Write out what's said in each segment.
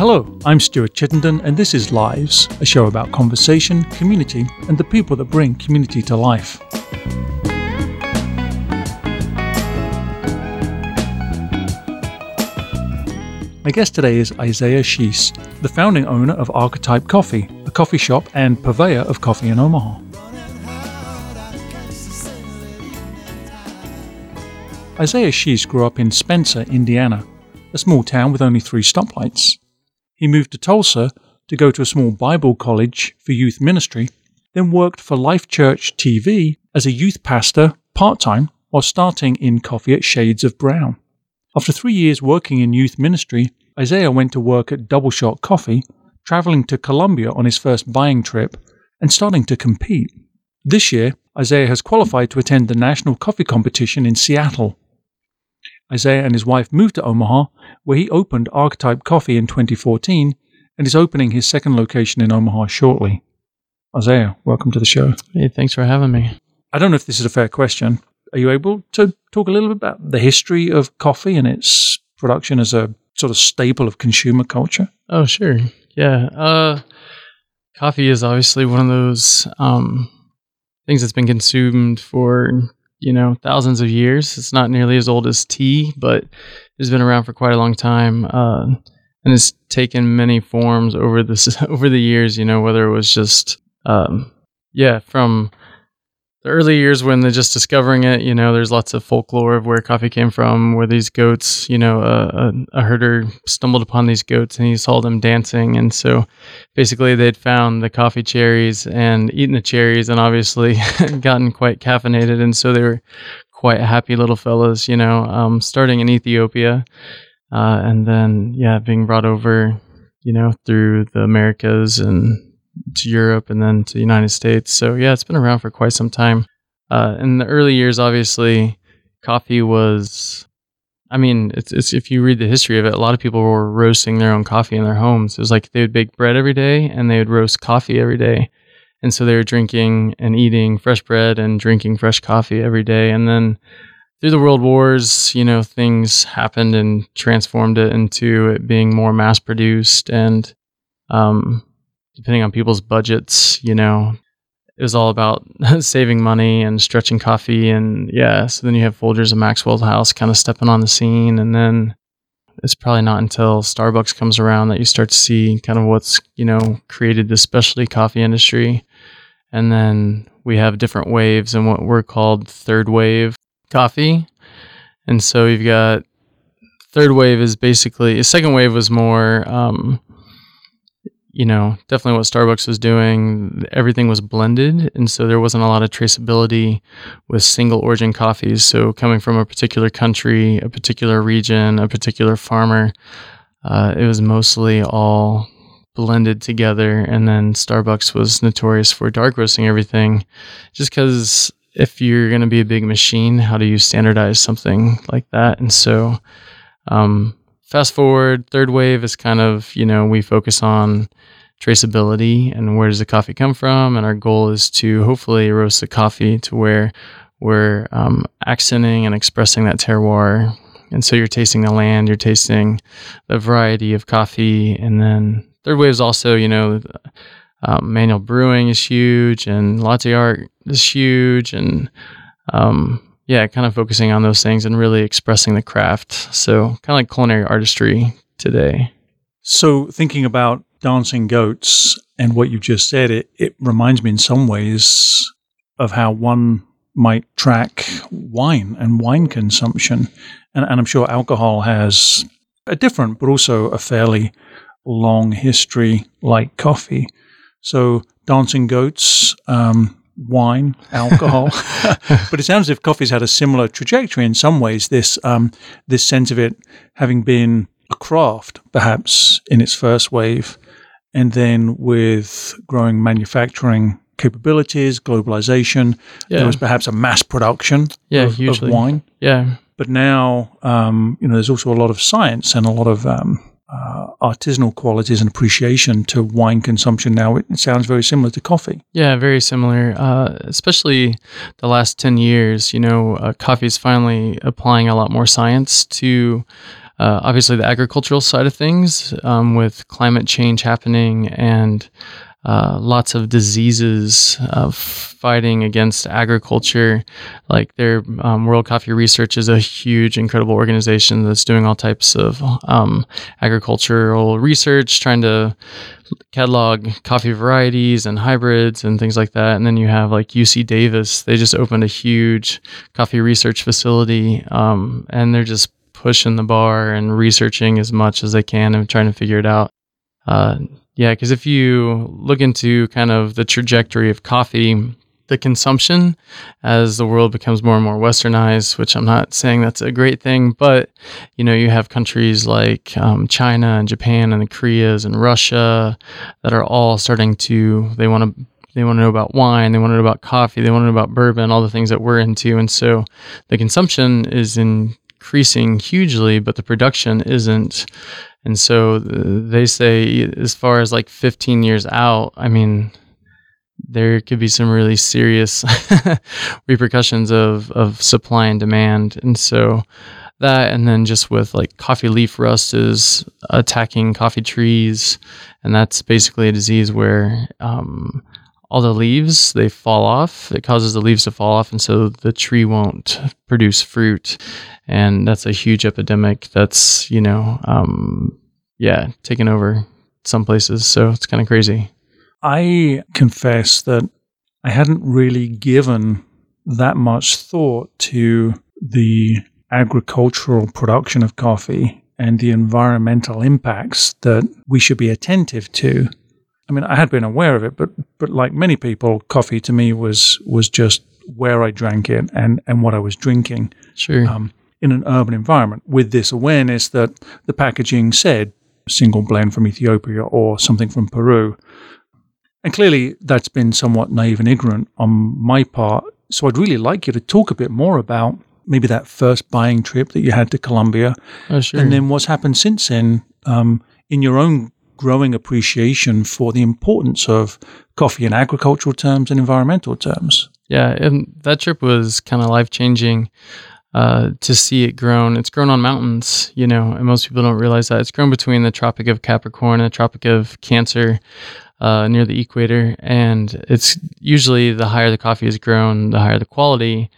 Hello, I'm Stuart Chittenden, and this is Lives, a show about conversation, community, and the people that bring community to life. My guest today is Isaiah Sheese, the founding owner of Archetype Coffee, a coffee shop and purveyor of coffee in Omaha. Isaiah Sheese grew up in Spencer, Indiana, a small town with only three stoplights. He moved to Tulsa to go to a small Bible college for youth ministry, then worked for Life Church TV as a youth pastor part time while starting in coffee at Shades of Brown. After three years working in youth ministry, Isaiah went to work at Double Shot Coffee, traveling to Colombia on his first buying trip, and starting to compete. This year, Isaiah has qualified to attend the national coffee competition in Seattle. Isaiah and his wife moved to Omaha, where he opened Archetype Coffee in 2014 and is opening his second location in Omaha shortly. Isaiah, welcome to the show. Hey, thanks for having me. I don't know if this is a fair question. Are you able to talk a little bit about the history of coffee and its production as a sort of staple of consumer culture? Oh, sure. Yeah. Uh, coffee is obviously one of those um, things that's been consumed for you know thousands of years. It's not nearly as old as tea, but it's been around for quite a long time, uh, and it's taken many forms over this over the years. You know, whether it was just um, yeah from the early years when they're just discovering it, you know, there's lots of folklore of where coffee came from, where these goats, you know, a, a, herder stumbled upon these goats and he saw them dancing. And so basically they'd found the coffee cherries and eaten the cherries and obviously gotten quite caffeinated. And so they were quite happy little fellows, you know, um, starting in Ethiopia. Uh, and then, yeah, being brought over, you know, through the Americas and to Europe and then to the United States. So yeah, it's been around for quite some time. Uh, in the early years, obviously, coffee was. I mean, it's, it's if you read the history of it, a lot of people were roasting their own coffee in their homes. It was like they would bake bread every day and they would roast coffee every day, and so they were drinking and eating fresh bread and drinking fresh coffee every day. And then through the world wars, you know, things happened and transformed it into it being more mass produced and um, depending on people's budgets, you know, it was all about saving money and stretching coffee. And yeah, so then you have Folgers and Maxwell House kind of stepping on the scene. And then it's probably not until Starbucks comes around that you start to see kind of what's, you know, created the specialty coffee industry. And then we have different waves and what we're called third wave coffee. And so you've got third wave is basically, second wave was more, um, you know, definitely what Starbucks was doing, everything was blended. And so there wasn't a lot of traceability with single origin coffees. So coming from a particular country, a particular region, a particular farmer, uh, it was mostly all blended together. And then Starbucks was notorious for dark roasting everything just because if you're going to be a big machine, how do you standardize something like that? And so, um, fast forward, third wave is kind of, you know, we focus on traceability and where does the coffee come from. And our goal is to hopefully roast the coffee to where we're um, accenting and expressing that terroir. And so you're tasting the land, you're tasting the variety of coffee. And then third wave is also, you know, um, manual brewing is huge and latte art is huge. And um, yeah, kind of focusing on those things and really expressing the craft. So kind of like culinary artistry today. So thinking about dancing goats and what you just said, it, it reminds me in some ways of how one might track wine and wine consumption. And, and I'm sure alcohol has a different, but also a fairly long history like coffee. So dancing goats, um, wine, alcohol. but it sounds as if coffee's had a similar trajectory in some ways. This um, this sense of it having been a craft, perhaps in its first wave, and then with growing manufacturing capabilities, globalization, yeah. there was perhaps a mass production yeah, of, of, wine. Yeah. But now, um, you know, there's also a lot of science and a lot of um, uh, artisanal qualities and appreciation to wine consumption now. It, sounds very similar to coffee. Yeah, very similar. Uh, especially the last 10 years, you know, uh, coffee is finally applying a lot more science to uh, obviously the agricultural side of things um, with climate change happening and uh, lots of diseases uh, fighting against agriculture. Like their um, World Coffee Research is a huge, incredible organization that's doing all types of um, agricultural research, trying to catalog coffee varieties and hybrids and things like that. And then you have like UC Davis, they just opened a huge coffee research facility, um, and they're just pushing the bar and researching as much as they can and trying to figure it out. Uh, yeah, because if you look into kind of the trajectory of coffee, the consumption as the world becomes more and more westernized, which I'm not saying that's a great thing, but you know, you have countries like um, China and Japan and the Koreas and Russia that are all starting to they want to they want to know about wine, they want to know about coffee, they want to know about bourbon, all the things that we're into, and so the consumption is increasing hugely, but the production isn't. And so uh, they say, as far as like 15 years out, I mean, there could be some really serious repercussions of, of supply and demand. And so that, and then just with like coffee leaf rust is attacking coffee trees. And that's basically a disease where um, all the leaves they fall off. It causes the leaves to fall off and so the tree won't produce fruit. And that's a huge epidemic that's you know um, yeah taking over some places. So it's kind of crazy. I confess that i hadn't really given that much thought to the agricultural production of coffee and the environmental impacts that we should be attentive to I mean, I had been aware of it, but but like many people, coffee to me was was just where I drank it and and what I was drinking. Sure. Um, in an urban environment, with this awareness that the packaging said single blend from Ethiopia or something from Peru, and clearly that's been somewhat naive and ignorant on my part. So I'd really like you to talk a bit more about maybe that first buying trip that you had to Colombia, oh, sure. and then what's happened since then um, in your own growing appreciation for the importance of coffee in agricultural terms and environmental terms. Yeah, and that trip was kind of life changing uh, to see it grown. It's grown on mountains, you know, and most people don't realize that. It's grown between the Tropic of Capricorn and the Tropic of Cancer. Uh, near the equator, and it's usually the higher the coffee is grown, the higher the quality.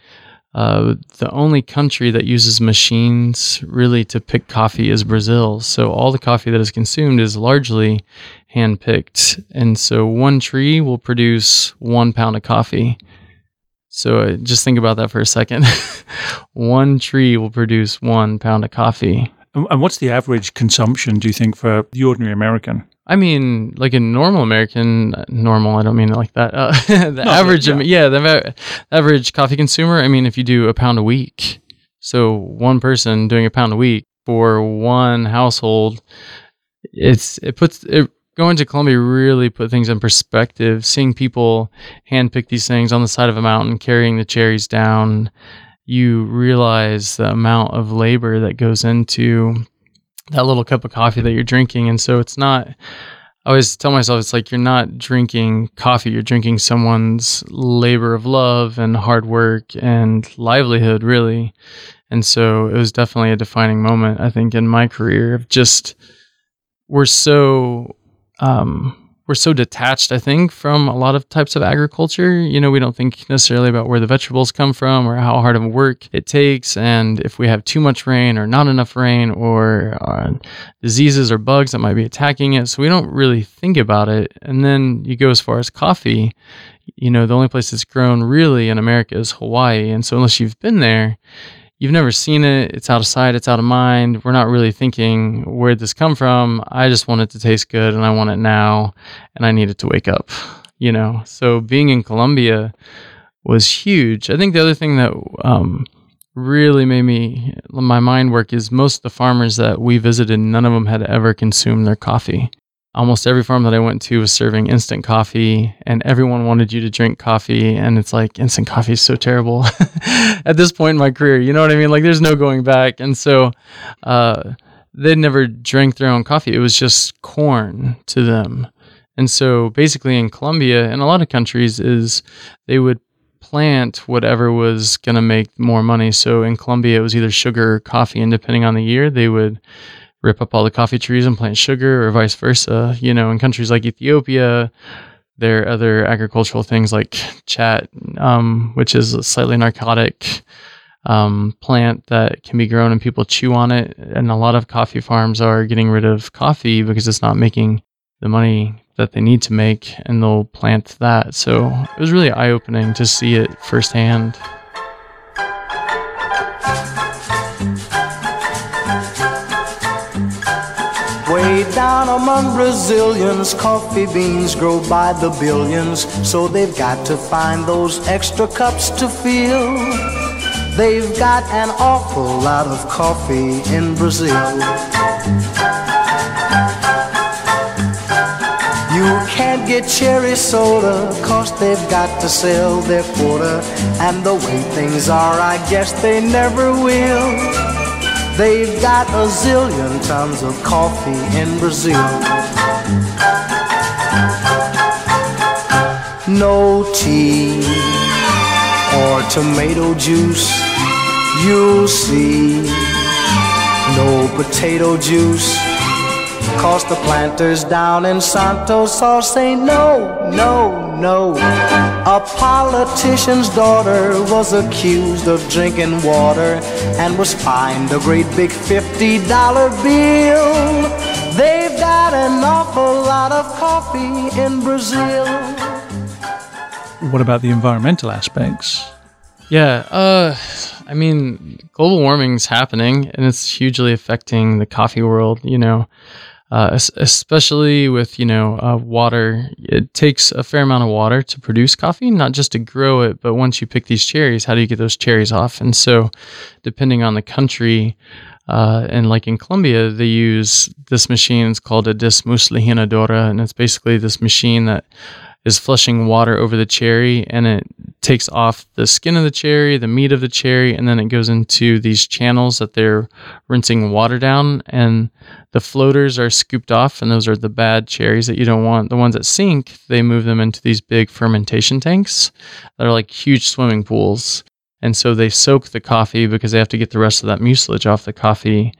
Uh, the only country that uses machines really to pick coffee is Brazil. So all the coffee that is consumed is largely hand picked. And so one tree will produce one pound of coffee. So uh, just think about that for a second. one tree will produce one pound of coffee. And what's the average consumption, do you think, for the ordinary American? I mean, like a normal American, normal. I don't mean it like that. Uh, the no, average, yeah. yeah, the average coffee consumer. I mean, if you do a pound a week, so one person doing a pound a week for one household, it's it puts it going to Colombia really put things in perspective. Seeing people handpick these things on the side of a mountain, carrying the cherries down, you realize the amount of labor that goes into that little cup of coffee that you're drinking. And so it's not, I always tell myself, it's like you're not drinking coffee, you're drinking someone's labor of love and hard work and livelihood, really. And so it was definitely a defining moment, I think, in my career of just, we're so, um, we're so detached, I think, from a lot of types of agriculture. You know, we don't think necessarily about where the vegetables come from or how hard of work it takes, and if we have too much rain or not enough rain or uh, diseases or bugs that might be attacking it. So we don't really think about it. And then you go as far as coffee. You know, the only place that's grown really in America is Hawaii, and so unless you've been there, you've never seen it. It's out of sight, it's out of mind. We're not really thinking where'd this come from. I just want it to taste good and I want it now and I need it to wake up, you know? So being in Colombia was huge. I think the other thing that um, really made me, my mind work is most of the farmers that we visited, none of them had ever consumed their coffee almost every farm that I went to was serving instant coffee, and everyone wanted you to drink coffee. And it's like instant coffee is so terrible at this point in my career. You know what I mean? Like there's no going back. And so uh, they never drank their own coffee. It was just corn to them. And so basically in Colombia and a lot of countries is they would plant whatever was going to make more money. So in Colombia, it was either sugar or coffee, and depending on the year, they would rip up all the coffee trees and plant sugar, or vice versa. You know, in countries like Ethiopia, there are other agricultural things like chat, um, which is a slightly narcotic um, plant that can be grown and people chew on it. And a lot of coffee farms are getting rid of coffee because it's not making the money that they need to make, and they'll plant that. So it was really eye opening to see it firsthand. Way down among Brazilians, coffee beans grow by the billions, so they've got to find those extra cups to fill. They've got an awful lot of coffee in Brazil. You can't get cherry soda, cause they've got to sell their quota. And the way things are, I guess they never will. They've got a zillion tons of coffee in Brazil. No tea or tomato juice, you'll see. No potato juice Cause the planters down in Santos all say no, no, no. A politician's daughter was accused of drinking water and was fined a great big $50 bill. They've got an awful lot of coffee in Brazil. What about the environmental aspects? Yeah, uh, I mean, global warming's happening and it's hugely affecting the coffee world, you know uh, especially with you know uh, water. It takes a fair amount of water to produce coffee, not just to grow it, but once you pick these cherries, how do you get those cherries off? And so, depending on the country, uh, and like in Colombia, they use this machine. It's called a desmucilaginadora, and it's basically this machine that is flushing water over the cherry and it takes off the skin of the cherry, the meat of the cherry, and then it goes into these channels that they're rinsing water down. And the floaters are scooped off, and those are the bad cherries that you don't want. The ones that sink, they move them into these big fermentation tanks that are like huge swimming pools. And so they soak the coffee because they have to get the rest of that mucilage off the coffee.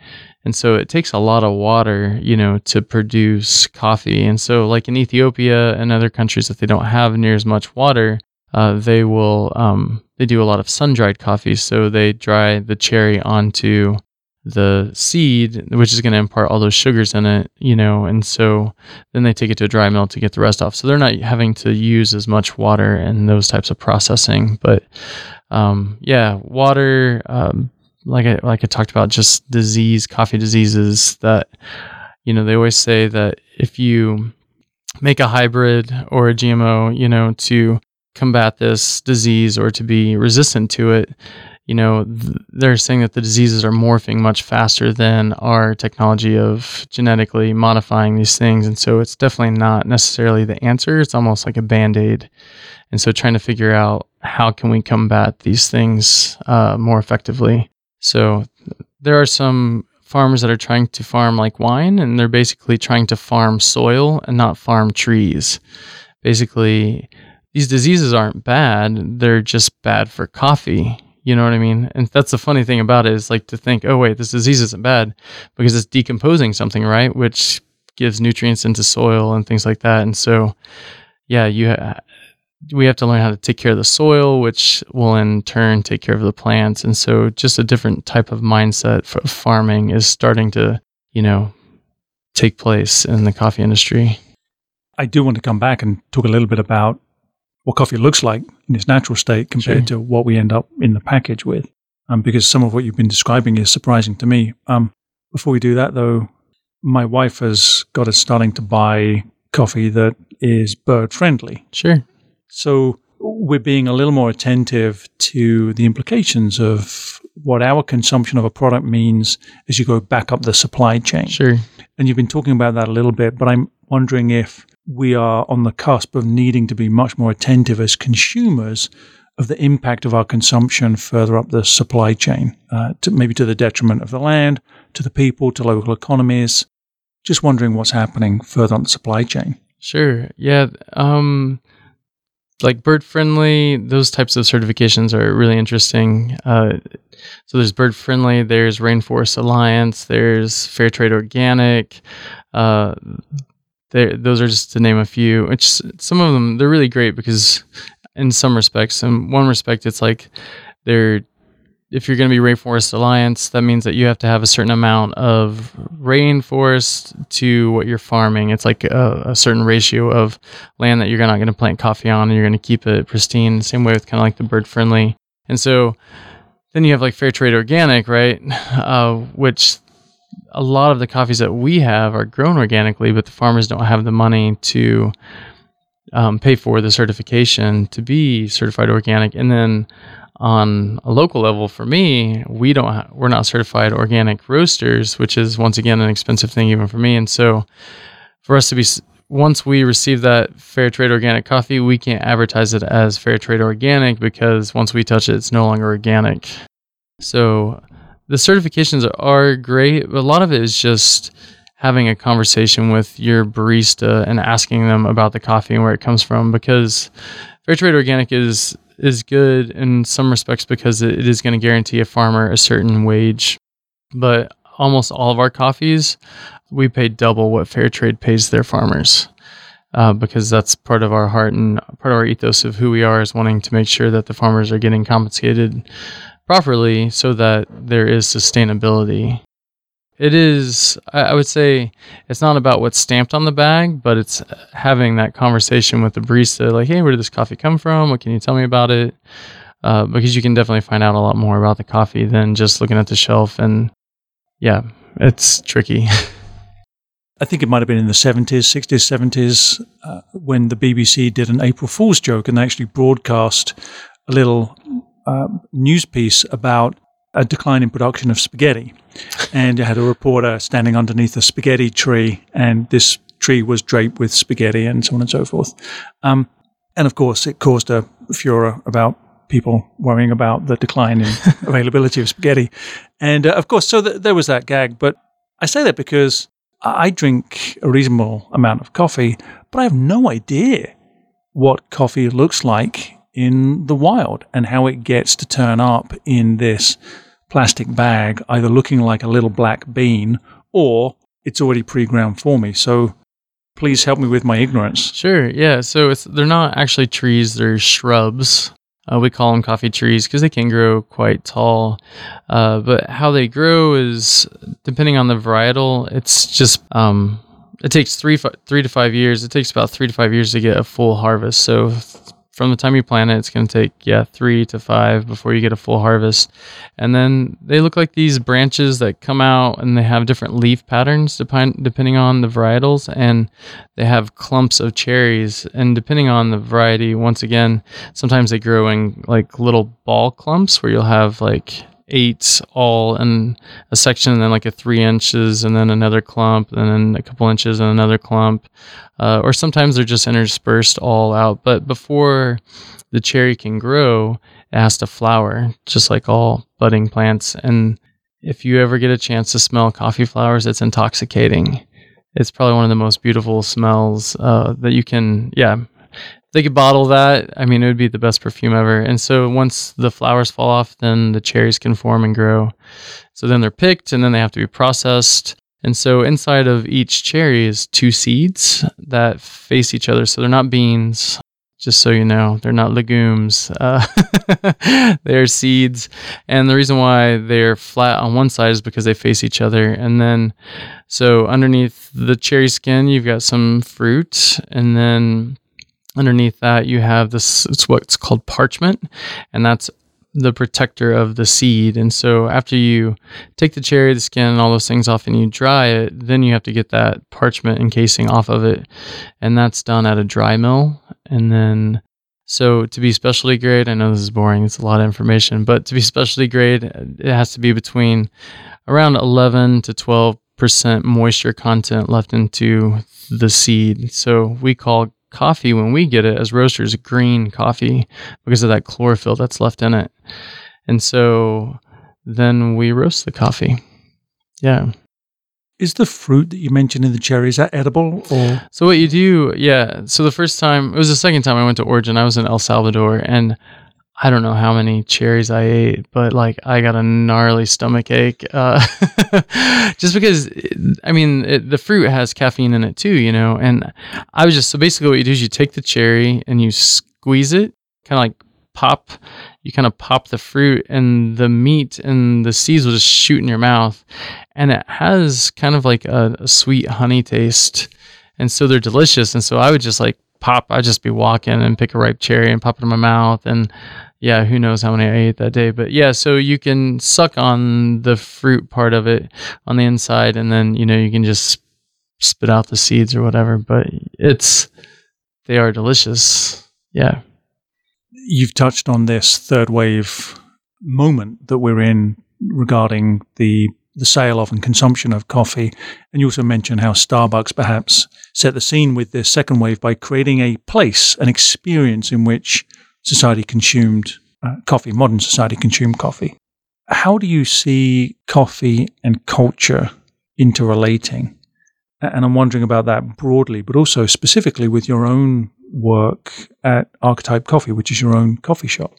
And so it takes a lot of water, you know, to produce coffee. And so, like in Ethiopia and other countries, if they don't have near as much water, uh, they will um, they do a lot of sun dried coffee. So they dry the cherry onto the seed, which is going to impart all those sugars in it, you know, and so then they take it to a dry mill to get the rest off. So they're not having to use as much water and those types of processing. But um, yeah, water, um, like I like I talked about, just disease, coffee diseases that you know they always say that if you make a hybrid or a GMO, you know, to combat this disease or to be resistant to it, you know, th- they're saying that the diseases are morphing much faster than our technology of genetically modifying these things. And so it's definitely not necessarily the answer. It's almost like a band aid. And so trying to figure out how can we combat these things uh, more effectively. So there are some farmers that are trying to farm like wine, and they're basically trying to farm soil and not farm trees. Basically, these diseases aren't bad, they're just bad for coffee. You know what I mean? And that's the funny thing about it is like to think, oh, wait, this disease isn't bad because it's decomposing something, right? Which gives nutrients into soil and things like that. And so, yeah, you ha- we have to learn how to take care of the soil, which will in turn take care of the plants. And so, just a different type of mindset for farming is starting to, you know, take place in the coffee industry. I do want to come back and talk a little bit about what coffee looks like in its natural state compared sure. to what we end up in the package with, um, because some of what you've been describing is surprising to me. Um, before we do that, though, my wife has got us starting to buy coffee that is bird friendly. Sure. So we're being a little more attentive to the implications of what our consumption of a product means as you go back up the supply chain. Sure. And you've been talking about that a little bit, but I'm wondering if we are on the cusp of needing to be much more attentive as consumers of the impact of our consumption further up the supply chain, uh, to maybe to the detriment of the land, to the people, to local economies. Just wondering what's happening further on the supply chain. Sure. Yeah. Um, like bird friendly, those types of certifications are really interesting. Uh, so there's bird friendly, there's Rainforest Alliance, there's Fair Trade Organic. Uh, those are just to name a few. Which some of them they're really great because, in some respects, in one respect, it's like they're if you're going to be Rainforest Alliance, that means that you have to have a certain amount of rainforest to what you're farming. It's like a, a certain ratio of land that you're not going to plant coffee on, and you're going to keep it pristine. Same way with kind of like the bird friendly. And so then you have like fair trade organic, right? Uh, which a lot of the coffees that we have are grown organically, but the farmers don't have the money to um, pay for the certification to be certified organic. And then on a local level for me we don't ha- we're not certified organic roasters which is once again an expensive thing even for me. And so for us to be once we receive that fair trade organic coffee we can't advertise it as fair trade organic because once we touch it it's no longer organic. So the certifications are great but a lot of it is just having a conversation with your barista and asking them about the coffee and where it comes from because fair trade organic is is good in some respects because it is going to guarantee a farmer a certain wage. But almost all of our coffees, we pay double what fair trade pays their farmers. Uh, because that's part of our heart and part of our ethos of who we are is wanting to make sure that the farmers are getting compensated properly so that there is sustainability it is i would say it's not about what's stamped on the bag but it's having that conversation with the barista like hey where did this coffee come from? What can you tell me about it? Uh, because you can definitely find out a lot more about the coffee than just looking at the shelf and yeah it's tricky. I think it might have been in the 70s, 60s, 70s, uh, when the BBC did an April Fool's joke and they actually broadcast a little uh, news piece about a decline in production of spaghetti. And you had a reporter standing underneath a spaghetti tree, and this tree was draped with spaghetti and so on and so forth. Um, and of course, it caused a furor about people worrying about the decline in availability of spaghetti. And uh, of course, so th- there was that gag. But I say that because I drink a reasonable amount of coffee, but I have no idea what coffee looks like in the wild and how it gets to turn up in this plastic bag, either looking like a little black bean or it's already pre ground for me. So please help me with my ignorance. Sure. Yeah. So they're not actually trees; they're shrubs. Uh, we call them coffee trees because they can grow quite tall. Uh, but how they grow is depending on the varietal. It's just um, it takes three three to five years. It takes about three to five years to get a full harvest. So from the time you plant it, it's going to take yeah three to five before you get a full harvest, and then they look like these branches that come out and they have different leaf patterns depend depending on the varietals, and they have clumps of cherries, and depending on the variety, once again, sometimes they grow in like little ball clumps where you'll have like eight all in a section, and then like a three inches, and then another clump, and then a couple inches, and another clump. Uh, or sometimes they're just interspersed all out. But before the cherry can grow, it has to flower, just like all budding plants. And if you ever get a chance to smell coffee flowers, it's intoxicating. It's probably one of the most beautiful smells uh, that you can, yeah, they could bottle that, I mean, it would be the best perfume ever. And so once the flowers fall off, then the cherries can form and grow. So then they're picked and then they have to be processed. And so inside of each cherry is two seeds that face each other. So they're not beans, just so you know. They're not legumes. Uh, they're seeds. And the reason why they're flat on one side is because they face each other. And then, so underneath the cherry skin, you've got some fruit. And then Underneath that, you have this, it's what's called parchment, and that's the protector of the seed. And so after you take the cherry, the skin, and all those things off and you dry it, then you have to get that parchment encasing off of it. And that's done at a dry mill. And then, so to be specialty grade, I know this is boring, it's a lot of information, but to be specialty grade, it has to be between around 11 to 12% moisture content left into the seed. So we call coffee when we get it as roasters green coffee because of that chlorophyll that's left in it. And so then we roast the coffee. Yeah. Is the fruit that you mentioned in the cherry is that edible or? So what you do, yeah. So the first time, it was the second time I went to Origin. I was in El Salvador, and I don't know how many cherries I ate, but like I got a gnarly stomach ache, uh, just because. I mean, it, the fruit has caffeine in it too, you know. And I was just so basically what you do is you take the cherry and you squeeze it, kind of like pop you kind of pop the fruit and the meat and the seeds will just shoot in your mouth and it has kind of like a, a sweet honey taste and so they're delicious and so i would just like pop i'd just be walking and pick a ripe cherry and pop it in my mouth. And yeah who knows how many i ate that day. But yeah so you can suck on the fruit part of it on the inside and then you know you can just spit out the seeds or whatever. But it's they are delicious. Yeah. You've touched on this third wave moment that we're in regarding the the sale of and consumption of coffee. And you also mentioned how Starbucks perhaps set the scene with this second wave by creating a place, an experience in which society consumed uh, coffee, modern society consumed coffee. How do you see coffee and culture interrelating? And I'm wondering about that broadly, but also specifically with your own work at Archetype Coffee, which is your own coffee shop?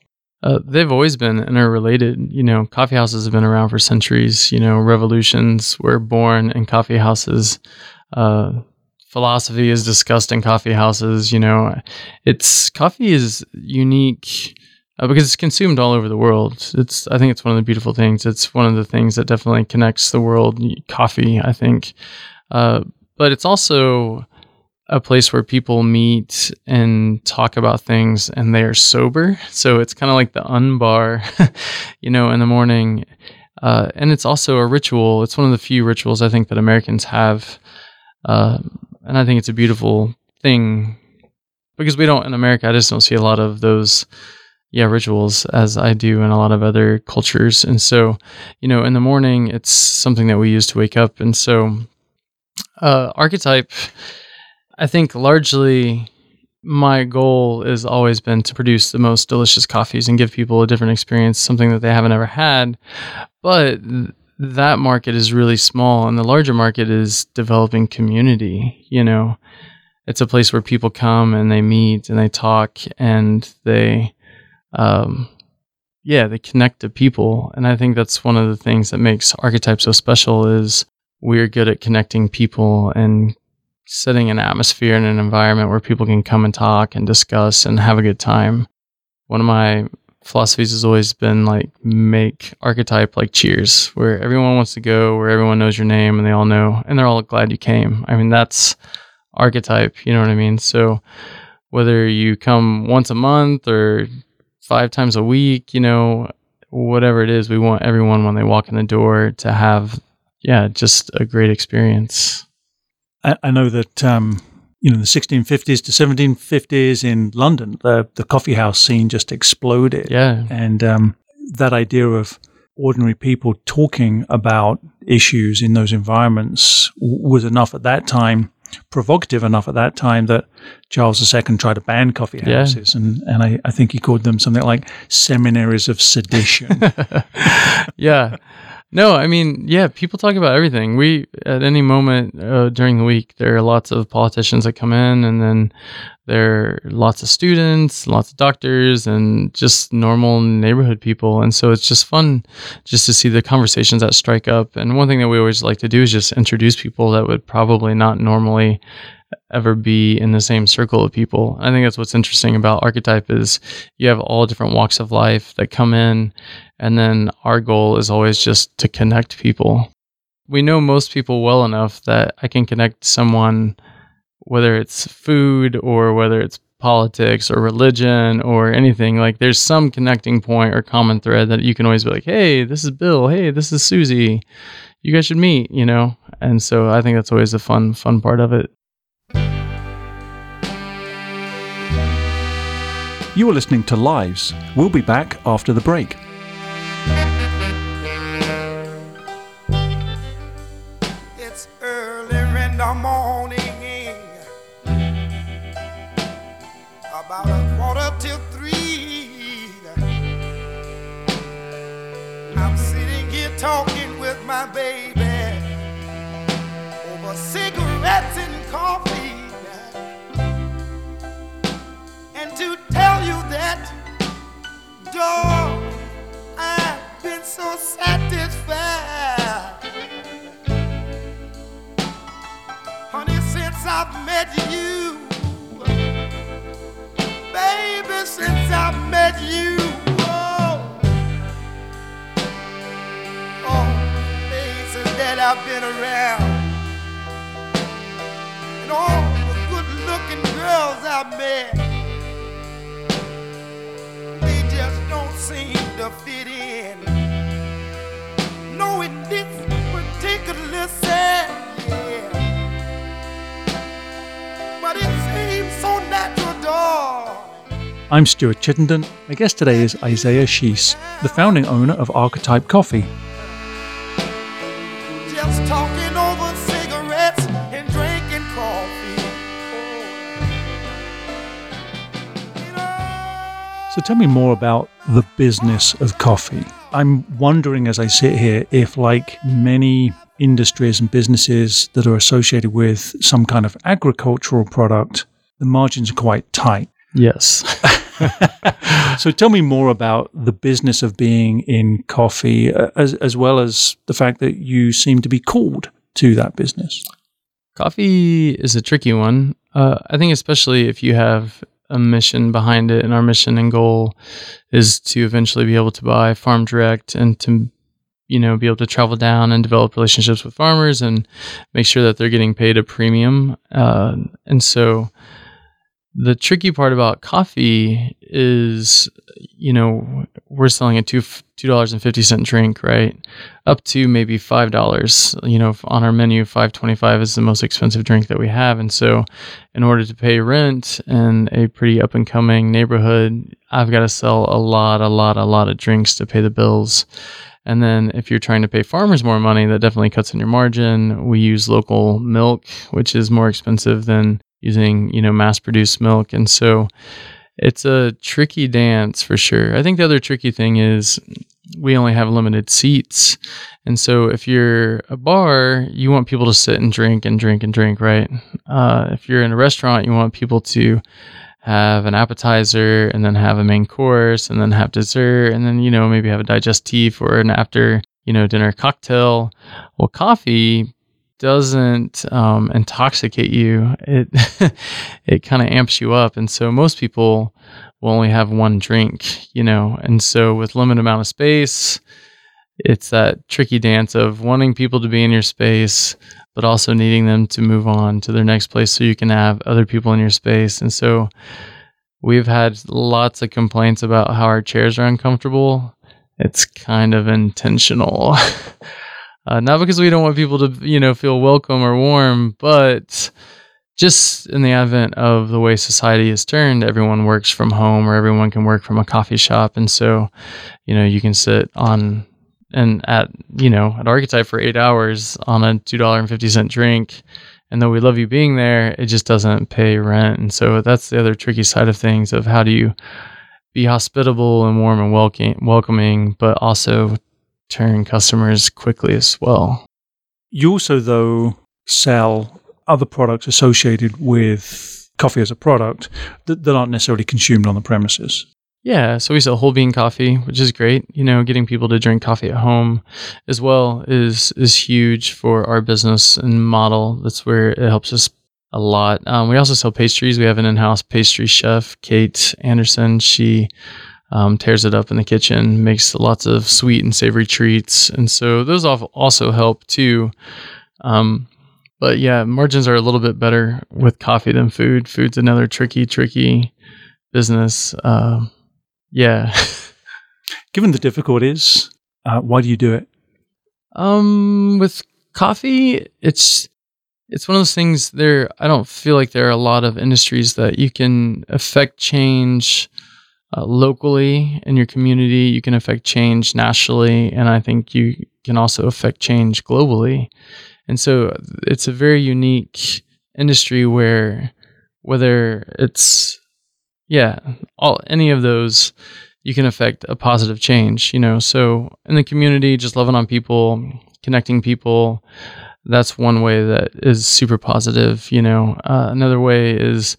Uh, they've always been interrelated. You know, coffee houses have been around for centuries. You know, revolutions were born in coffee houses. Uh, philosophy is discussed in coffee houses. You know, it's coffee is unique uh, because it's consumed all over the world. It's I think it's one of the beautiful things. It's one of the things that definitely connects the world. Coffee, I think, uh, but it's also a place where people meet and talk about things and they are sober. So it's kind of like the unbar, you know, in the morning. Uh, and it's also a ritual. It's one of the few rituals I think that Americans have. Uh, and I think it's a beautiful thing because we don't, in America, I just don't see a lot of those, yeah, rituals as I do in a lot of other cultures. And so, you know, in the morning, it's something that we use to wake up. And so, uh, archetype I think largely my goal has always been to produce the most delicious coffees and give people a different experience, something that they haven't ever had. But that market is really small, and the larger market is developing community. You know, it's a place where people come and they meet and they talk and they, um, yeah, they connect to people. And I think that's one of the things that makes Archetype so special is we're good at connecting people and setting an atmosphere and an environment where people can come and talk and discuss and have a good time. One of my philosophies has always been like make archetype like cheers where everyone wants to go where everyone knows your name and they all know and they're all glad you came. I mean that's archetype you know what i mean? So whether you come once a month or five times a week you know whatever it is we want everyone when they walk in the door to have yeah just a great experience I, I know that um, you know the 1650s to 1750s in London, the the coffee house scene just exploded. Yeah, and um, that idea of ordinary people talking about issues in those environments was enough at that time, provocative enough at that time that Charles II tried to ban coffee houses, yeah. and and I, I think he called them something like seminaries of sedition. yeah. No, I mean, yeah, people talk about everything. We, at any moment uh, during the week, there are lots of politicians that come in, and then there are lots of students, lots of doctors, and just normal neighborhood people. And so it's just fun just to see the conversations that strike up. And one thing that we always like to do is just introduce people that would probably not normally ever be in the same circle of people. I think that's what's interesting about archetype is you have all different walks of life that come in and then our goal is always just to connect people. We know most people well enough that I can connect someone whether it's food or whether it's politics or religion or anything like there's some connecting point or common thread that you can always be like hey this is bill hey this is susie you guys should meet you know and so i think that's always the fun fun part of it You are listening to Lives. We'll be back after the break. Talking with my baby. over cigarettes and coffee. And to tell you that, dog, I've been so satisfied. Honey, since I've met you, I've been around. And all the good looking girls I've met. They just don't seem to fit in. No, in this particular set, yeah. But it seems so natural, dog. I'm Stuart Chittenden. My guest today is Isaiah Sheese, the founding owner of Archetype Coffee. So tell me more about the business of coffee. I'm wondering as I sit here if, like many industries and businesses that are associated with some kind of agricultural product, the margins are quite tight. Yes. So tell me more about the business of being in coffee, uh, as, as well as the fact that you seem to be called to that business. Coffee is a tricky one. Uh, I think, especially if you have a mission behind it, and our mission and goal is to eventually be able to buy farm direct and to, you know, be able to travel down and develop relationships with farmers and make sure that they're getting paid a premium. Uh, and so, the tricky part about coffee is, you know, we're selling a two two dollars and fifty cent drink, right? Up to maybe five dollars. You know, on our menu, five twenty five is the most expensive drink that we have, and so, in order to pay rent in a pretty up and coming neighborhood, I've got to sell a lot, a lot, a lot of drinks to pay the bills. And then if you're trying to pay farmers more money, that definitely cuts in your margin. We use local milk, which is more expensive than using, you know, mass produced milk. And so it's a tricky dance for sure. I think the other tricky thing is we only have limited seats. And so if you're a bar, you want people to sit and drink and drink and drink, right? Uh, if you're in a restaurant, you want people to have an appetizer and then have a main course and then have dessert and then, you know, maybe have a digestif or an after, you know, dinner cocktail. Well, coffee doesn't um, intoxicate you. It it kind of amps you up, and so most people will only have one drink, you know. And so with limited amount of space, it's that tricky dance of wanting people to be in your space, but also needing them to move on to their next place so you can have other people in your space. And so we've had lots of complaints about how our chairs are uncomfortable. It's kind of intentional. Uh, not because we don't want people to, you know, feel welcome or warm, but just in the advent of the way society has turned, everyone works from home or everyone can work from a coffee shop, and so, you know, you can sit on and at you know at Archetype for eight hours on a two dollar and fifty cent drink. And though we love you being there, it just doesn't pay rent. And so that's the other tricky side of things of how do you be hospitable and warm and welcoming, welcoming, but also turn customers quickly as well. You also, though, sell other products associated with coffee as a product that, that aren't necessarily consumed on the premises. Yeah, so we sell whole bean coffee, which is great. You know, getting people to drink coffee at home as well is is huge for our business and model. That's where it helps us a lot. Um, we also sell pastries. We have an in-house pastry chef, Kate Anderson. She um, tears it up in the kitchen, makes lots of sweet and savory treats, and so those also help too. Um, but yeah, margins are a little bit better with coffee than food. Food's another tricky, tricky business. Uh, yeah. Given the difficulties, uh, why do you do it? Um, with coffee, it's it's one of those things. There, I don't feel like there are a lot of industries that you can affect change uh, locally in your community. You can affect change nationally, and I think you can also affect change globally. And so, it's a very unique industry where whether it's yeah, all any of those you can affect a positive change, you know. So in the community, just loving on people, connecting people, that's one way that is super positive. You know, uh, another way is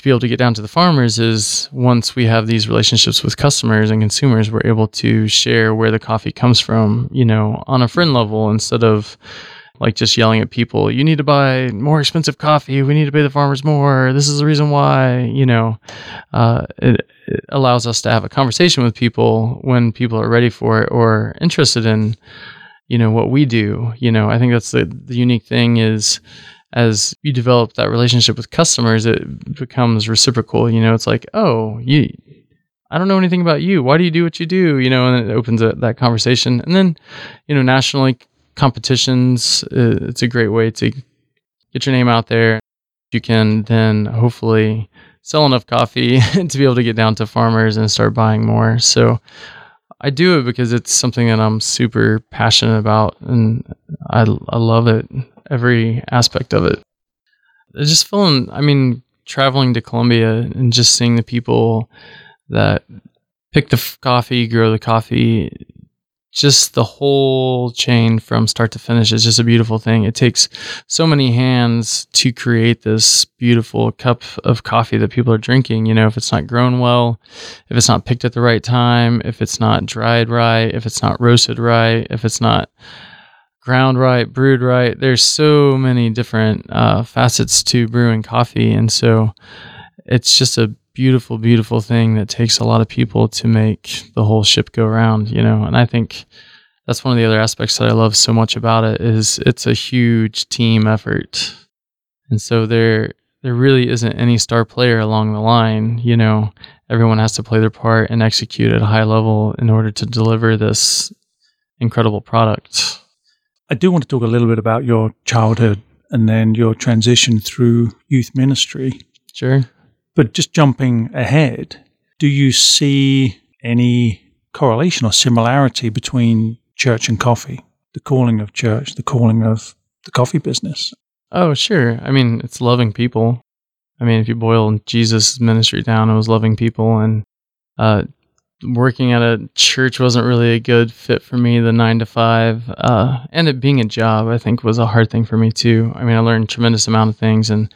to be able to get down to the farmers is once we have these relationships with customers and consumers, we're able to share where the coffee comes from, you know, on a friend level instead of like just yelling at people, you need to buy more expensive coffee. We need to pay the farmers more. This is the reason why, you know, uh, it, it allows us to have a conversation with people when people are ready for it or interested in, you know, what we do. You know, I think that's the, the unique thing is, as you develop that relationship with customers, it becomes reciprocal. You know, it's like, oh, you, I don't know anything about you. Why do you do what you do? You know, and it opens a, that conversation. And then, you know, nationally competitions, uh, it's a great way to get your name out there. You can then hopefully sell enough coffee to be able to get down to farmers and start buying more. So I do it because it's something that I'm super passionate about and I, I love it every aspect of it. It's just feeling, I mean, traveling to Colombia and just seeing the people that pick the f- coffee, grow the coffee, just the whole chain from start to finish is just a beautiful thing. It takes so many hands to create this beautiful cup of coffee that people are drinking. You know, if it's not grown well, if it's not picked at the right time, if it's not dried right, if it's not roasted right, if it's not ground right, brewed right. There's so many different uh, facets to brewing coffee, and so it's just a beautiful, beautiful thing that takes a lot of people to make the whole ship go round. You know, and I think that's one of the other aspects that I love so much about it is it's a huge team effort, and so there there really isn't any star player along the line. You know, everyone has to play their part and execute at a high level in order to deliver this incredible product. I do want to talk a little bit about your childhood and then your transition through youth ministry. Sure. But just jumping ahead, do you see any correlation or similarity between church and coffee? The calling of church, the calling of the coffee business? Oh, sure. I mean, it's loving people. I mean, if you boil Jesus' ministry down, it was loving people. And uh, working at a church wasn't really a good fit for me the nine to five uh, and it being a job i think was a hard thing for me too. I mean i learned tremendous amount of things and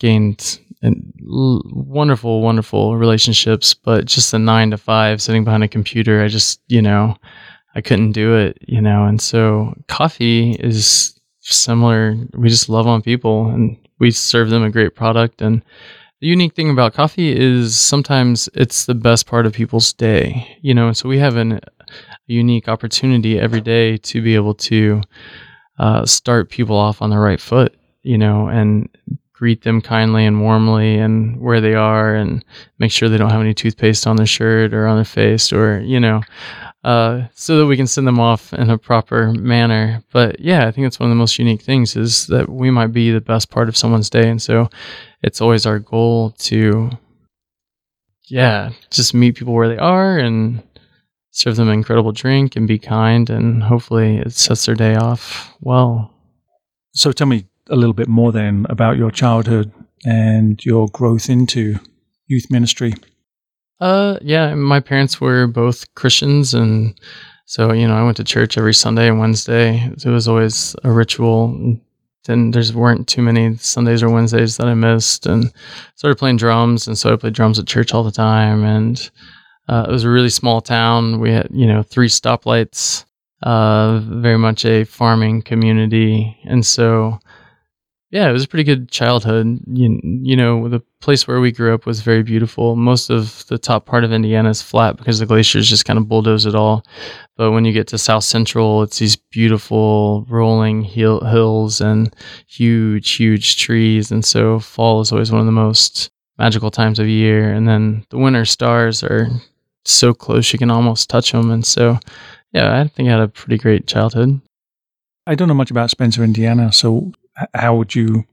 gained and wonderful wonderful relationships but just the nine to five sitting behind a computer i just you know i couldn't do it you know and so coffee is similar. We just love on people and we serve them a great product and the unique thing about coffee is sometimes it's the best part of people's day, you know. So we have an, a unique opportunity every day to be able to uh, start people off on the right foot, you know, and greet them kindly and warmly and where they are and make sure they don't have any toothpaste on their shirt or on their face or you know uh, so that we can send them off in a proper manner. But yeah, I think it's one of the most unique things is that we might be the best part of someone's day, and so it's always our goal to, yeah, just meet people where they are and serve them an incredible drink and be kind, and hopefully it sets their day off well. So tell me a little bit more then about your childhood and your growth into youth ministry. Uh, yeah, my parents were both Christians, and so you know, I went to church every Sunday and Wednesday. It was always a ritual. Then there weren't too many Sundays or Wednesdays that I missed, and started playing drums, and so I played drums at church all the time. And uh, it was a really small town. We had you know three stoplights. Uh, very much a farming community, and so yeah, it was a pretty good childhood. You, you know, the place where we grew up was very beautiful. Most of the top part of Indiana is flat because the glaciers just kind of bulldoze it all. But when you get to South Central, it's these beautiful rolling hill, hills and huge, huge trees. And so fall is always one of the most magical times of year. And then the winter stars are so close you can almost touch them. And so, yeah, I think I had a pretty great childhood. I don't know much about Spencer, Indiana. So how would you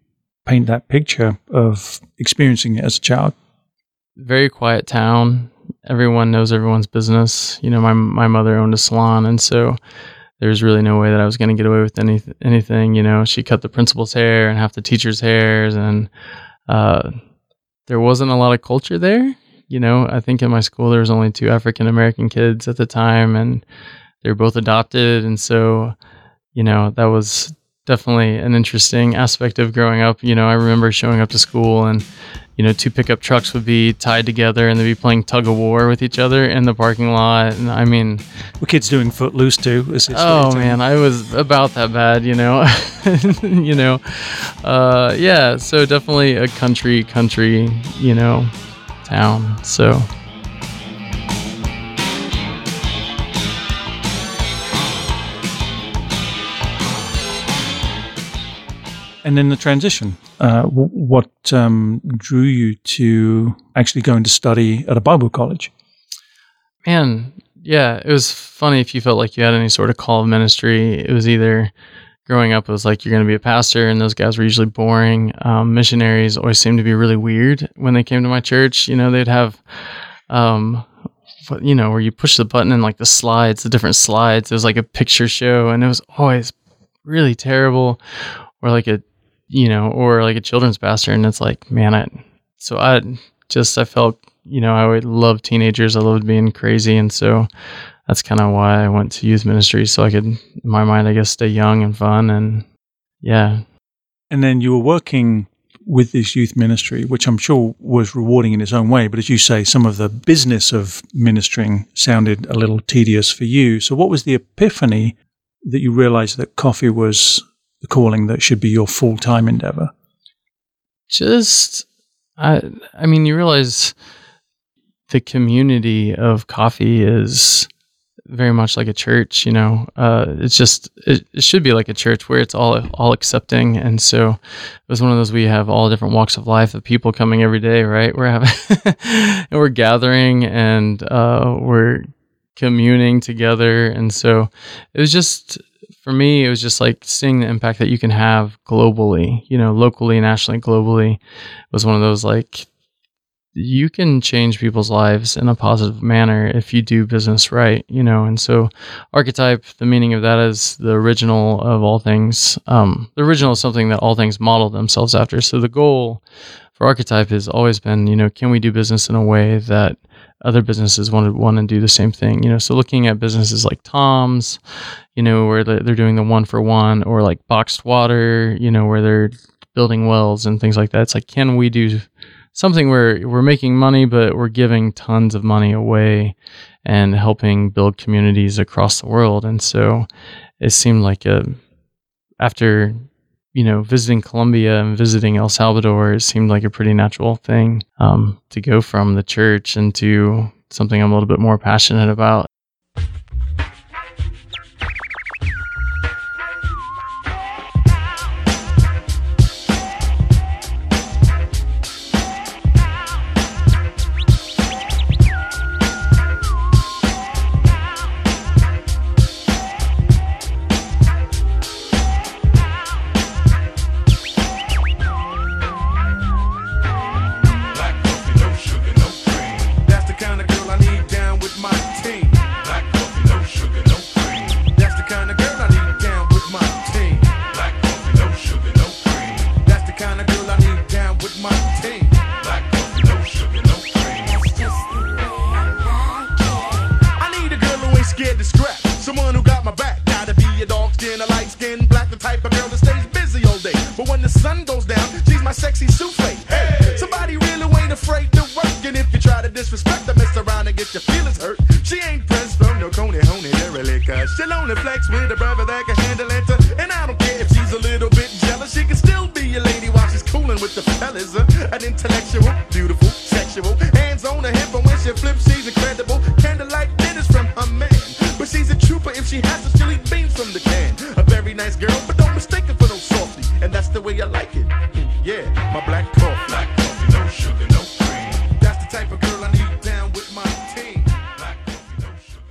paint that picture of experiencing it as a child? Very quiet town. Everyone knows everyone's business. You know, my my mother owned a salon, and so there's really no way that I was going to get away with any anything. You know, she cut the principal's hair and half the teachers' hairs, and uh, there wasn't a lot of culture there. You know, I think in my school there was only two African American kids at the time, and they were both adopted, and so you know that was definitely an interesting aspect of growing up. You know, I remember showing up to school and you know, two pickup trucks would be tied together and they'd be playing tug of war with each other in the parking lot. And I mean, were kids doing footloose too? oh man, I was about that bad, you know, you know, uh, yeah. So definitely a country, country, you know, town. So. And then the transition. Uh, what um, drew you to actually going to study at a Bible college? Man, yeah, it was funny if you felt like you had any sort of call of ministry. It was either growing up, it was like you're going to be a pastor, and those guys were usually boring. Um, missionaries always seemed to be really weird when they came to my church. You know, they'd have, um, you know, where you push the button and like the slides, the different slides. It was like a picture show, and it was always really terrible. Or like a you know, or like a children's pastor. And it's like, man, I, so I just, I felt, you know, I would love teenagers. I loved being crazy. And so that's kind of why I went to youth ministry. So I could, in my mind, I guess, stay young and fun. And yeah. And then you were working with this youth ministry, which I'm sure was rewarding in its own way. But as you say, some of the business of ministering sounded a little tedious for you. So, what was the epiphany that you realized that coffee was the calling that should be your full time endeavor? Just, I, I mean, you realize the community of coffee is very much like a church. You know, uh, it's just it, it, should be like a church where it's all all accepting. And so it was one of those we have all different walks of life of people coming every day, right? We're having and we're gathering and uh, we're communing together, and so it was just for me, it was just like seeing the impact that you can have globally, you know, locally, nationally, globally was one of those like you can change people's lives in a positive manner if you do business right, you know. And so, archetype, the meaning of that is the original of all things. Um, the original is something that all things model themselves after. So, the goal for archetype has always been, you know, can we do business in a way that other businesses want to want to do the same thing you know? So looking at businesses like tom's you know where they're doing the one for one or like boxed water you know where they're building wells and things like that. It's like can we do something where we're making money but we're giving tons of money away and helping build communities across the world? And so it seemed like a after you know, visiting Colombia and visiting El Salvador, it seemed like a pretty natural thing um, to go from the church into something I'm a little bit more passionate about.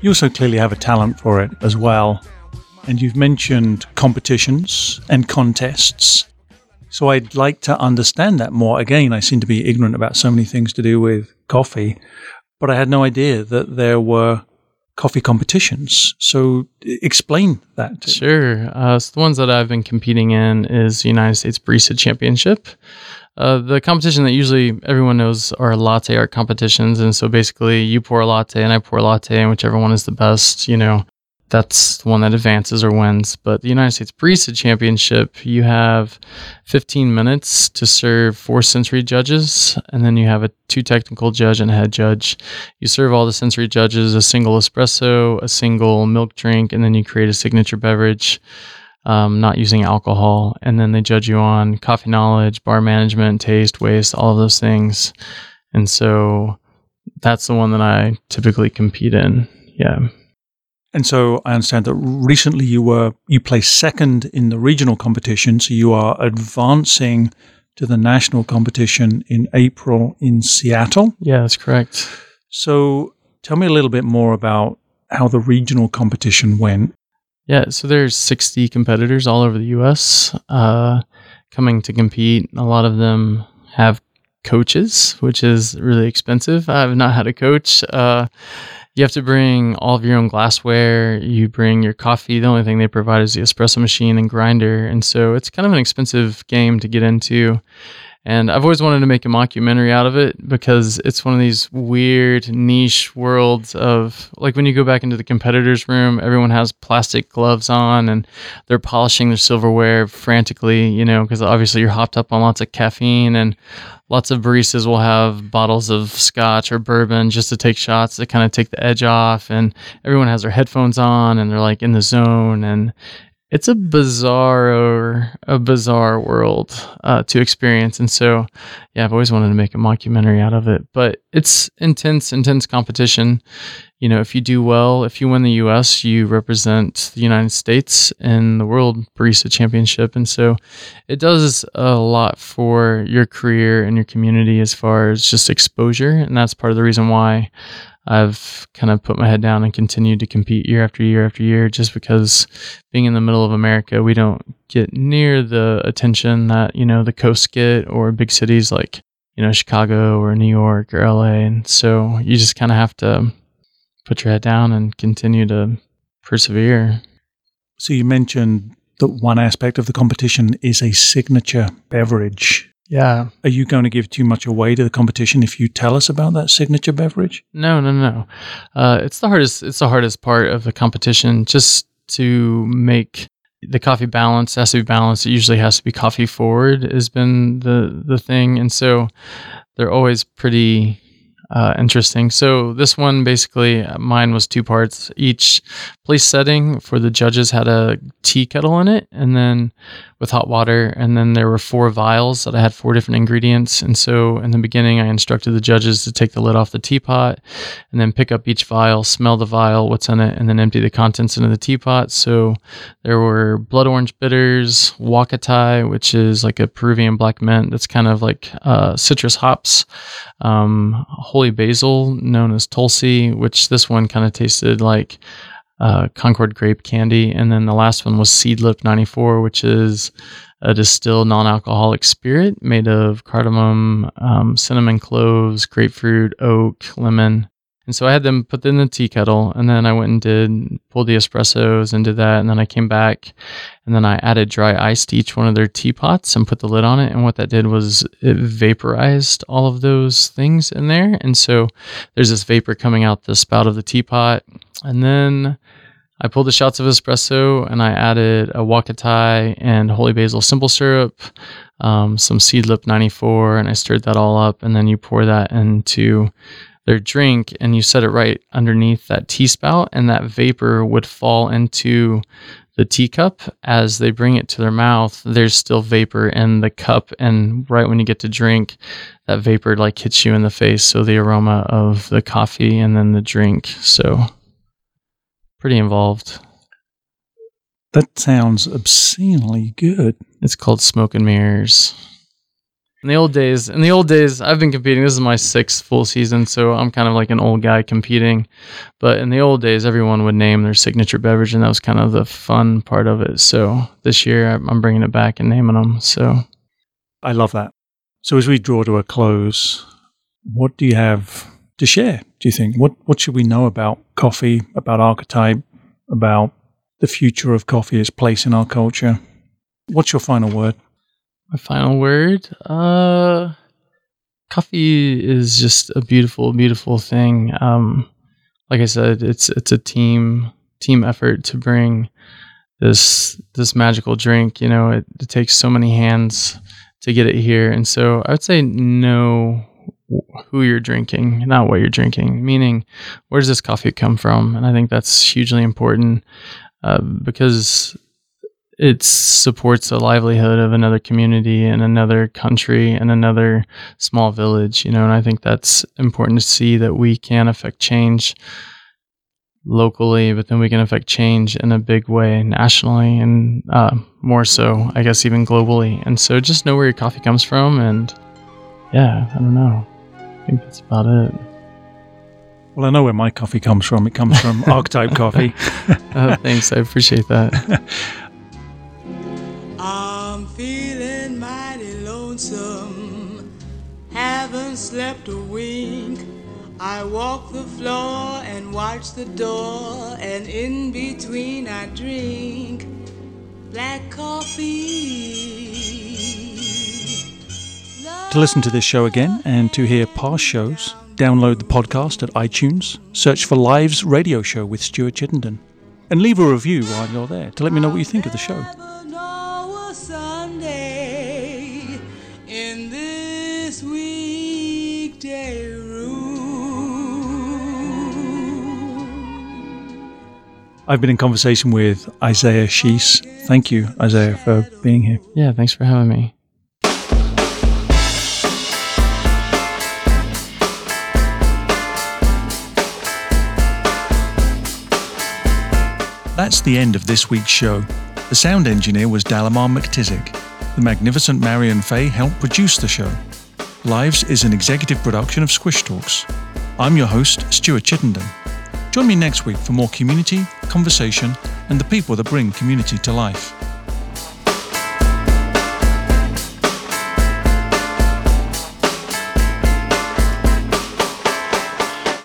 You also clearly have a talent for it as well. And you've mentioned competitions and contests. So I'd like to understand that more. Again, I seem to be ignorant about so many things to do with coffee, but I had no idea that there were coffee competitions. So explain that. Sure. Uh, so the ones that I've been competing in is the United States Barista Championship. Uh, the competition that usually everyone knows are latte art competitions, and so basically you pour a latte and I pour a latte, and whichever one is the best, you know, that's the one that advances or wins. But the United States Barista Championship, you have 15 minutes to serve four sensory judges, and then you have a two technical judge and a head judge. You serve all the sensory judges a single espresso, a single milk drink, and then you create a signature beverage. Um, not using alcohol, and then they judge you on coffee knowledge, bar management, taste, waste, all of those things. And so that's the one that I typically compete in. Yeah. And so I understand that recently you were you placed second in the regional competition, so you are advancing to the national competition in April in Seattle. Yeah, that's correct. So tell me a little bit more about how the regional competition went. Yeah, so there's 60 competitors all over the U.S. Uh, coming to compete. A lot of them have coaches, which is really expensive. I've not had a coach. Uh, you have to bring all of your own glassware. You bring your coffee. The only thing they provide is the espresso machine and grinder. And so it's kind of an expensive game to get into. And I've always wanted to make a mockumentary out of it because it's one of these weird niche worlds of like when you go back into the competitors room, everyone has plastic gloves on and they're polishing their silverware frantically, you know, because obviously you're hopped up on lots of caffeine and lots of baristas will have bottles of scotch or bourbon just to take shots to kind of take the edge off. And everyone has their headphones on and they're like in the zone and it's a bizarre a bizarre world uh, to experience. And so yeah i've always wanted to make a mockumentary out of it but it's intense intense competition. You know if you do well if you win the us you represent the united states in the world barista championship. And so it does a lot for your career and your community as far as just exposure. And that's part of the reason why I've kind of put my head down and continued to compete year after year after year just because being in the middle of America, we don't get near the attention that, you know, the coasts get or big cities like, you know, Chicago or New York or LA. And so you just kind of have to put your head down and continue to persevere. So you mentioned that one aspect of the competition is a signature beverage. Yeah. Are you going to give too much away to the competition if you tell us about that signature beverage? No, no, no. Uh, it's the hardest. It's the hardest part of the competition. Just to make the coffee balance has to be balanced. It usually has to be coffee forward. Has been the the thing, and so they're always pretty uh, interesting. So this one basically, uh, mine was two parts. Each place setting for the judges had a tea kettle in it, and then with hot water, and then there were four vials that I had four different ingredients. And so in the beginning, I instructed the judges to take the lid off the teapot, and then pick up each vial, smell the vial, what's in it, and then empty the contents into the teapot. So there were blood orange bitters, huacatay, which is like a Peruvian black mint that's kind of like uh, citrus hops, um, holy basil known as tulsi, which this one kind of tasted like uh, Concord grape candy, and then the last one was Seedlip 94, which is a distilled non-alcoholic spirit made of cardamom, um, cinnamon cloves, grapefruit, oak, lemon. And so I had them put in the tea kettle, and then I went and did pulled the espressos and did that, and then I came back, and then I added dry ice to each one of their teapots and put the lid on it. And what that did was it vaporized all of those things in there, and so there's this vapor coming out the spout of the teapot, and then I pulled the shots of espresso and I added a huacatay and holy basil simple syrup, um, some seedlip 94, and I stirred that all up. And then you pour that into their drink and you set it right underneath that tea spout, and that vapor would fall into the teacup as they bring it to their mouth. There's still vapor in the cup, and right when you get to drink, that vapor like hits you in the face. So the aroma of the coffee and then the drink. So pretty involved. That sounds obscenely good. It's called Smoke and Mirrors. In the old days, in the old days, I've been competing. This is my sixth full season, so I'm kind of like an old guy competing. But in the old days, everyone would name their signature beverage, and that was kind of the fun part of it. So this year, I'm bringing it back and naming them. So I love that. So as we draw to a close, what do you have to share? Do you think what what should we know about coffee, about archetype, about the future of coffee, its place in our culture? What's your final word? My final word, uh, coffee is just a beautiful, beautiful thing. Um, like I said, it's it's a team team effort to bring this this magical drink. You know, it, it takes so many hands to get it here, and so I would say know who you're drinking, not what you're drinking. Meaning, where does this coffee come from? And I think that's hugely important uh, because it supports the livelihood of another community and another country and another small village. You know, and I think that's important to see that we can affect change locally, but then we can affect change in a big way nationally and uh, more so, I guess, even globally. And so just know where your coffee comes from. And yeah, I don't know. I think that's about it. Well, I know where my coffee comes from. It comes from Archetype Coffee. uh, thanks. I appreciate that. lonesome. Haven't slept a wink. I walk the floor and watch the door, and in between I drink black coffee. To listen to this show again and to hear past shows, download the podcast at iTunes, search for Lives Radio Show with Stuart Chittenden, and leave a review while you're there to let me know what you think of the show. I've been in conversation with Isaiah Sheese. Thank you, Isaiah, for being here. Yeah, thanks for having me. That's the end of this week's show. The sound engineer was Dalamar McTizick. The magnificent Marion Fay helped produce the show. Lives is an executive production of Squish Talks. I'm your host, Stuart Chittenden. Join me next week for more community, conversation, and the people that bring community to life.